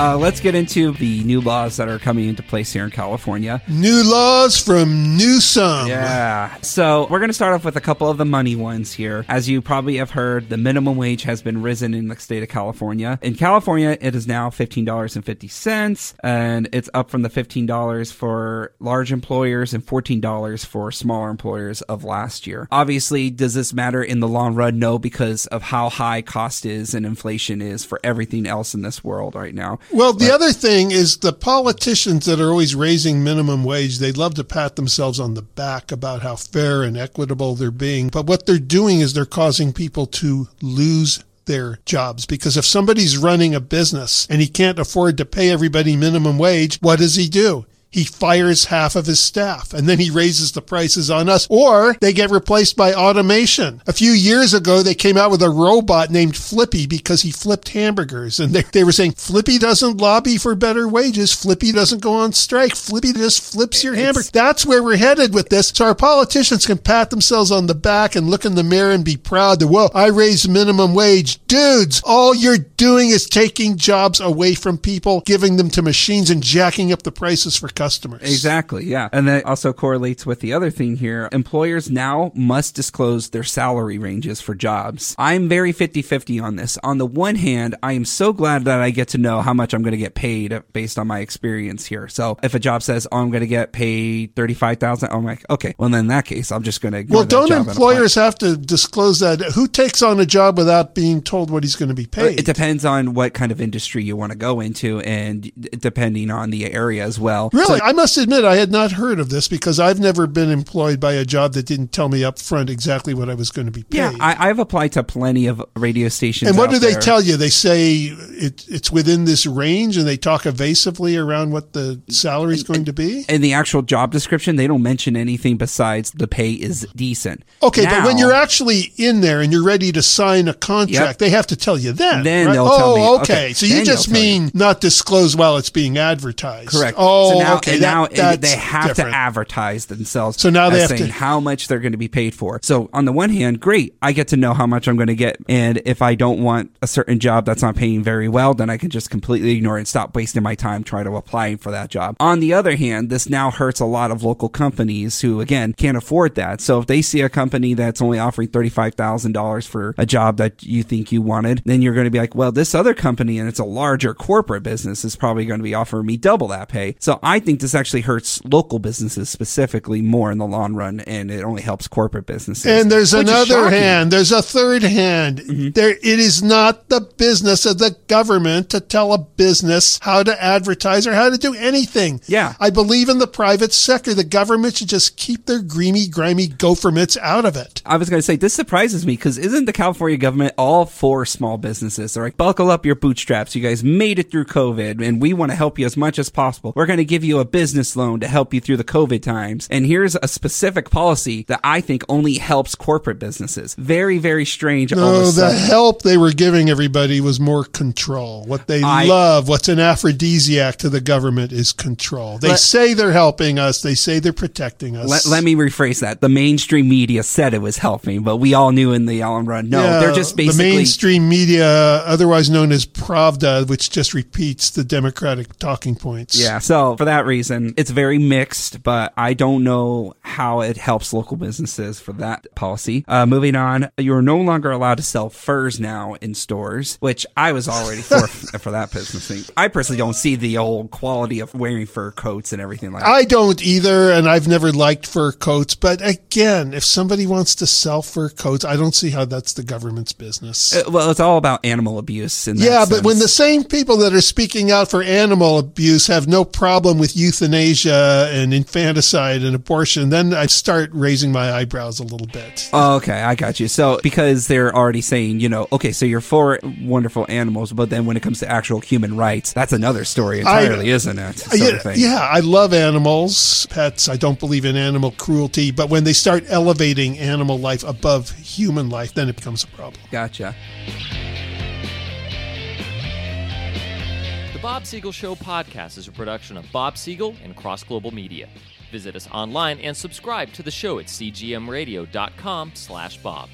Uh, let's get into the new laws that are coming into place here in California. New laws from Newsom. Yeah. So we're going to start off with a couple of the money ones here. As you probably have heard, the minimum wage has been risen in the state of California. In California, it is now $15.50, and it's up from the $15 for large employers and $14 for smaller employers of last year. Obviously, does this matter in the long run? No, because of how high cost is and inflation is for everything else in this world right now. Well, the other thing is the politicians that are always raising minimum wage, they love to pat themselves on the back about how fair and equitable they're being. But what they're doing is they're causing people to lose their jobs because if somebody's running a business and he can't afford to pay everybody minimum wage, what does he do? He fires half of his staff and then he raises the prices on us or they get replaced by automation. A few years ago, they came out with a robot named Flippy because he flipped hamburgers and they, they were saying Flippy doesn't lobby for better wages. Flippy doesn't go on strike. Flippy just flips your hamburger. That's where we're headed with this. So our politicians can pat themselves on the back and look in the mirror and be proud that, well, I raised minimum wage. Dudes, all you're doing is taking jobs away from people, giving them to machines and jacking up the prices for customers. Exactly, yeah. And that also correlates with the other thing here. Employers now must disclose their salary ranges for jobs. I'm very 50 50 on this. On the one hand, I am so glad that I get to know how much I'm going to get paid based on my experience here. So if a job says, oh, I'm going to get paid 35000 I'm like, okay, well, then in that case, I'm just going to Well, don't employers have to disclose that? Who takes on a job without being told what he's going to be paid? It depends on what kind of industry you want to go into and depending on the area as well. Really? So, I must admit, I had not heard of this because I've never been employed by a job that didn't tell me up front exactly what I was going to be paid. Yeah, I, have applied to plenty of radio stations. And what do they there. tell you? They say it, it's within this range and they talk evasively around what the salary is going to be? In the actual job description, they don't mention anything besides the pay is decent. Okay, now, but when you're actually in there and you're ready to sign a contract, yep. they have to tell you then. Then right? they'll oh, tell me. Oh, okay, okay. so you just mean not disclose while it's being advertised. Correct. Oh, so now, okay. now that, they have different. to advertise themselves. So now they have saying to how much they're going to be paid for. So on the one hand, great, I get to know how much I'm going to get, and if I don't want a certain job that's not paying very well, then I can just completely ignore it and stop wasting my time trying to apply for that job. On the other hand, this now hurts a lot of local companies who again can't afford that. So if they see a company that's only offering thirty five thousand dollars for a job that you think you wanted, then you're going to be like, well, this other company and it's a larger corporate business is probably going to be offering me double that pay. So I think this actually hurts local businesses specifically more in the long run, and it only helps corporate businesses. And there's another hand. There's a third hand. Mm-hmm. There, it is not the business of the government to tell a business how to advertise or how to do anything. Yeah, I believe in the private sector. The government should just keep their grimy, grimy gopher mitts out of it. I was going to say this surprises me because isn't the California government all for small businesses? They're like, buckle up your bootstraps. You guys made it through COVID, and we want to help you as much as possible. We're going to give you a business loan to help you through the COVID times. And here's a specific policy that I think only helps corporate businesses. Very, very strange. No, oh, the help they were giving everybody was more control. What they I, love, what's an aphrodisiac to the government is control. They let, say they're helping us. They say they're protecting us. Let, let, me rephrase that. The mainstream media said it was helping, but we all knew in the Allen run, no, yeah, they're just basically. The mainstream media, otherwise known as Pravda, which just repeats the Democratic talking points. Yeah. So for that reason, it's very mixed, but I don't know how it helps local businesses for that policy. Uh, moving on, you're no longer allowed to sell furs now in stores, which I was already for for that business thing. I personally don't see the old quality of wearing fur coats and everything like that. I don't either, and I've never liked fur coats. But again, if somebody wants to sell fur coats, I don't see how that's the government's business. Uh, well, it's all about animal abuse. In yeah, but when the same people that are speaking out for animal abuse have no problem with euthanasia and infanticide and abortion, then I start raising my eyebrows a little bit. Oh, okay, I got you. So because they're already saying, you know, okay, so you're for wonderful animals, but then when it comes to actual human rights, that's another story entirely, I, isn't it? Uh, yeah, yeah, I love animals, pets. I don't believe in animal cruelty, but when they start elevating animal life above human life, then it becomes a problem. Gotcha. Bob Siegel Show podcast is a production of Bob Siegel and Cross Global Media. Visit us online and subscribe to the show at cgmradio.com slash bob.